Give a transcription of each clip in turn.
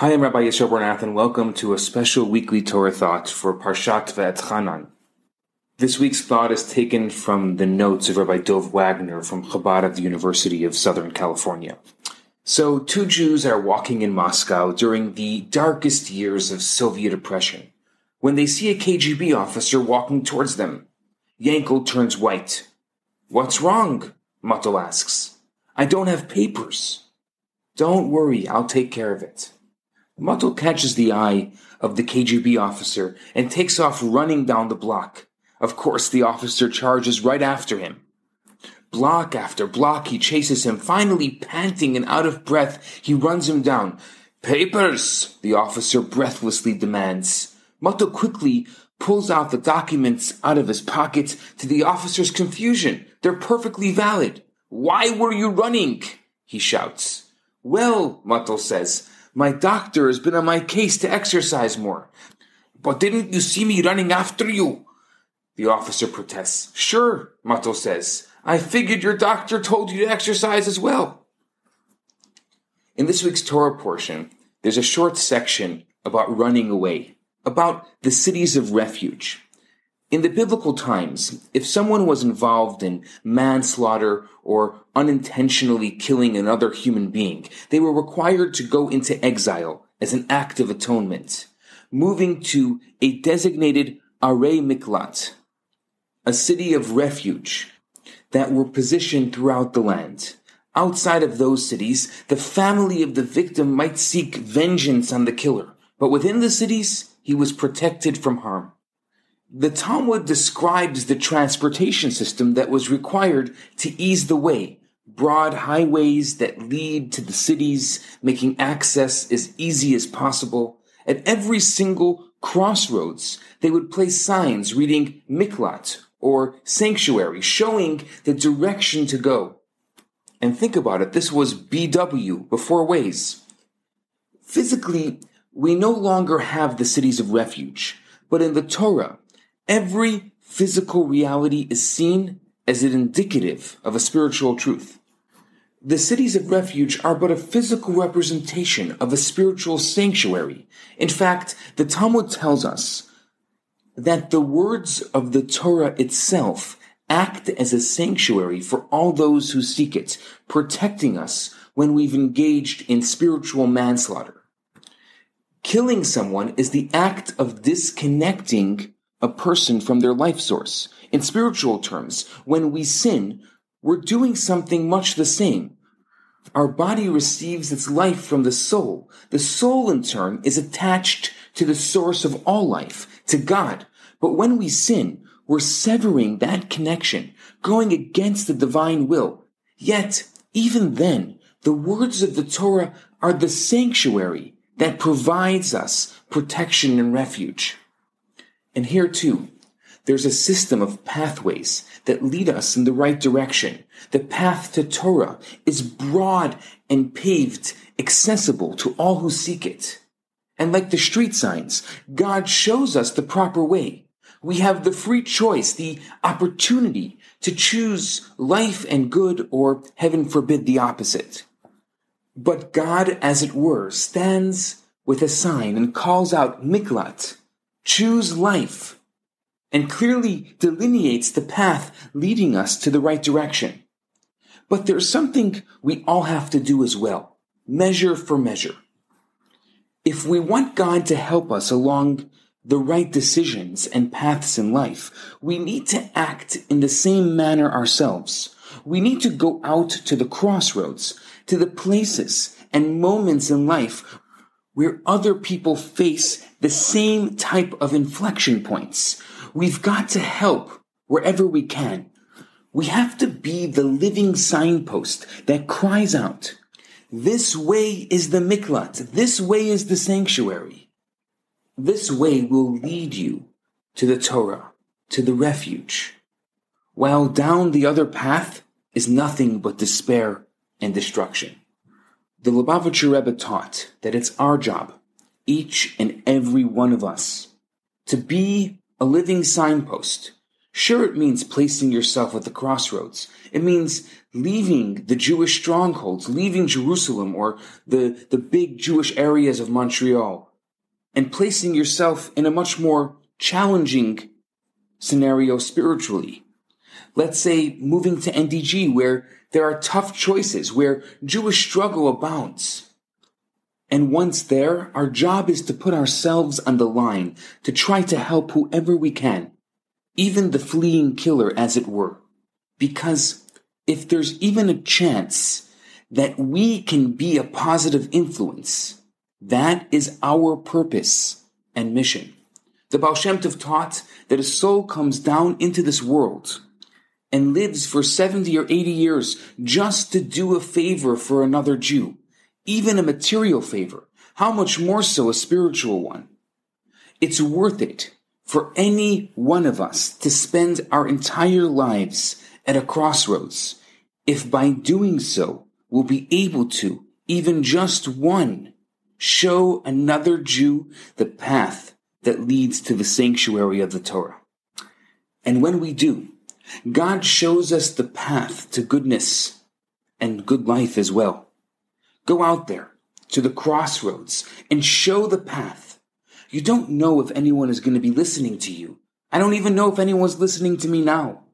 Hi, I'm Rabbi Yisrael Bernath, and welcome to a special weekly Torah thought for Parshat Ve'etchanan. This week's thought is taken from the notes of Rabbi Dov Wagner from Chabad of the University of Southern California. So, two Jews are walking in Moscow during the darkest years of Soviet oppression when they see a KGB officer walking towards them. Yankel turns white. What's wrong? Muttel asks. I don't have papers. Don't worry, I'll take care of it. Muttel catches the eye of the KGB officer and takes off running down the block. Of course, the officer charges right after him. Block after block, he chases him. Finally, panting and out of breath, he runs him down. Papers! The officer breathlessly demands. Muttel quickly pulls out the documents out of his pocket to the officer's confusion. They're perfectly valid. Why were you running? He shouts. Well, Muttel says, my doctor has been on my case to exercise more. But didn't you see me running after you? The officer protests. Sure, Muttel says. I figured your doctor told you to exercise as well. In this week's Torah portion, there's a short section about running away, about the cities of refuge. In the biblical times, if someone was involved in manslaughter or unintentionally killing another human being, they were required to go into exile as an act of atonement, moving to a designated Arei Miklat, a city of refuge that were positioned throughout the land. Outside of those cities, the family of the victim might seek vengeance on the killer, but within the cities, he was protected from harm. The Talmud describes the transportation system that was required to ease the way. Broad highways that lead to the cities, making access as easy as possible. At every single crossroads, they would place signs reading Miklat or Sanctuary, showing the direction to go. And think about it, this was BW before Waze. Physically, we no longer have the cities of refuge, but in the Torah, Every physical reality is seen as an indicative of a spiritual truth. The cities of refuge are but a physical representation of a spiritual sanctuary. In fact, the Talmud tells us that the words of the Torah itself act as a sanctuary for all those who seek it, protecting us when we've engaged in spiritual manslaughter. Killing someone is the act of disconnecting a person from their life source. In spiritual terms, when we sin, we're doing something much the same. Our body receives its life from the soul. The soul, in turn, is attached to the source of all life, to God. But when we sin, we're severing that connection, going against the divine will. Yet, even then, the words of the Torah are the sanctuary that provides us protection and refuge. And here too, there's a system of pathways that lead us in the right direction. The path to Torah is broad and paved, accessible to all who seek it. And like the street signs, God shows us the proper way. We have the free choice, the opportunity to choose life and good or, heaven forbid, the opposite. But God, as it were, stands with a sign and calls out Miklat, choose life, and clearly delineates the path leading us to the right direction. But there's something we all have to do as well measure for measure. If we want God to help us along the right decisions and paths in life, we need to act in the same manner ourselves. We need to go out to the crossroads, to the places and moments in life where other people face the same type of inflection points. We've got to help wherever we can. We have to be the living signpost that cries out, this way is the miklat. This way is the sanctuary. This way will lead you to the Torah, to the refuge. While down the other path is nothing but despair and destruction. The Lubavitcher Rebbe taught that it's our job, each and every one of us, to be a living signpost. Sure, it means placing yourself at the crossroads. It means leaving the Jewish strongholds, leaving Jerusalem or the, the big Jewish areas of Montreal, and placing yourself in a much more challenging scenario spiritually. Let's say moving to NDG where there are tough choices, where Jewish struggle abounds. And once there, our job is to put ourselves on the line to try to help whoever we can, even the fleeing killer, as it were. Because if there's even a chance that we can be a positive influence, that is our purpose and mission. The Baal Shem Tov taught that a soul comes down into this world and lives for 70 or 80 years just to do a favor for another Jew, even a material favor, how much more so a spiritual one? It's worth it for any one of us to spend our entire lives at a crossroads if by doing so we'll be able to, even just one, show another Jew the path that leads to the sanctuary of the Torah. And when we do, God shows us the path to goodness and good life as well. Go out there to the crossroads and show the path. You don't know if anyone is going to be listening to you. I don't even know if anyone's listening to me now.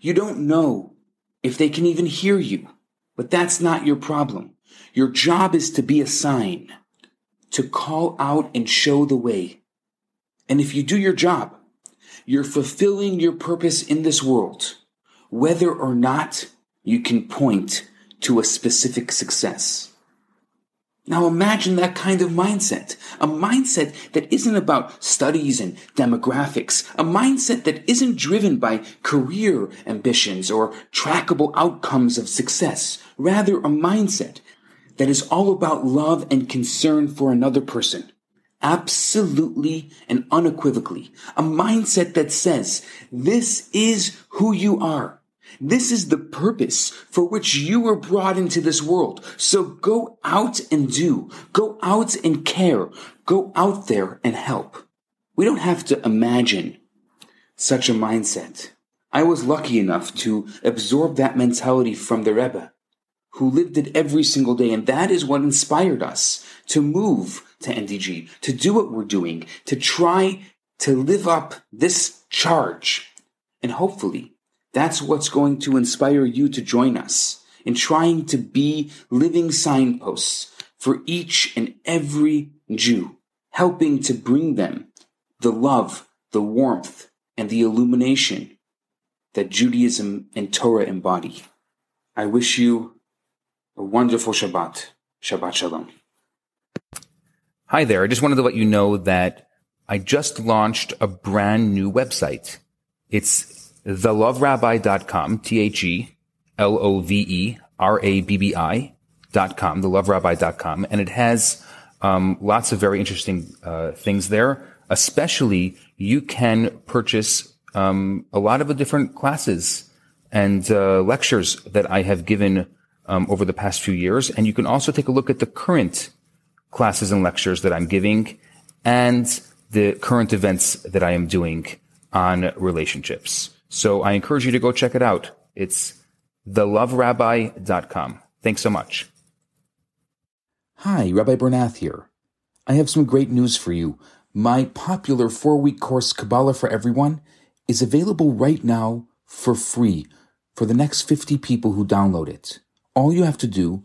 You don't know if they can even hear you, but that's not your problem. Your job is to be a sign, to call out and show the way. And if you do your job, you're fulfilling your purpose in this world, whether or not you can point to a specific success. Now imagine that kind of mindset. A mindset that isn't about studies and demographics. A mindset that isn't driven by career ambitions or trackable outcomes of success. Rather, a mindset that is all about love and concern for another person absolutely and unequivocally. A mindset that says, this is who you are. This is the purpose for which you were brought into this world. So go out and do. Go out and care. Go out there and help. We don't have to imagine such a mindset. I was lucky enough to absorb that mentality from the Rebbe, who lived it every single day. And that is what inspired us to move to NDG, to do what we're doing, to try to live up this charge. And hopefully that's what's going to inspire you to join us in trying to be living signposts for each and every Jew, helping to bring them the love, the warmth, and the illumination that Judaism and Torah embody. I wish you a wonderful Shabbat. Shabbat Shalom. Hi there. I just wanted to let you know that I just launched a brand new website. It's theloverabbi.com, T-H-E-L-O-V-E-R-A-B-B-I dot com, theloverabbi.com. And it has, um, lots of very interesting, uh, things there. Especially you can purchase, um, a lot of the different classes and, uh, lectures that I have given, um, over the past few years. And you can also take a look at the current classes and lectures that I'm giving and the current events that I am doing on relationships. So I encourage you to go check it out. It's theloverabbi.com. Thanks so much. Hi, Rabbi Bernath here. I have some great news for you. My popular four week course, Kabbalah for Everyone, is available right now for free for the next 50 people who download it. All you have to do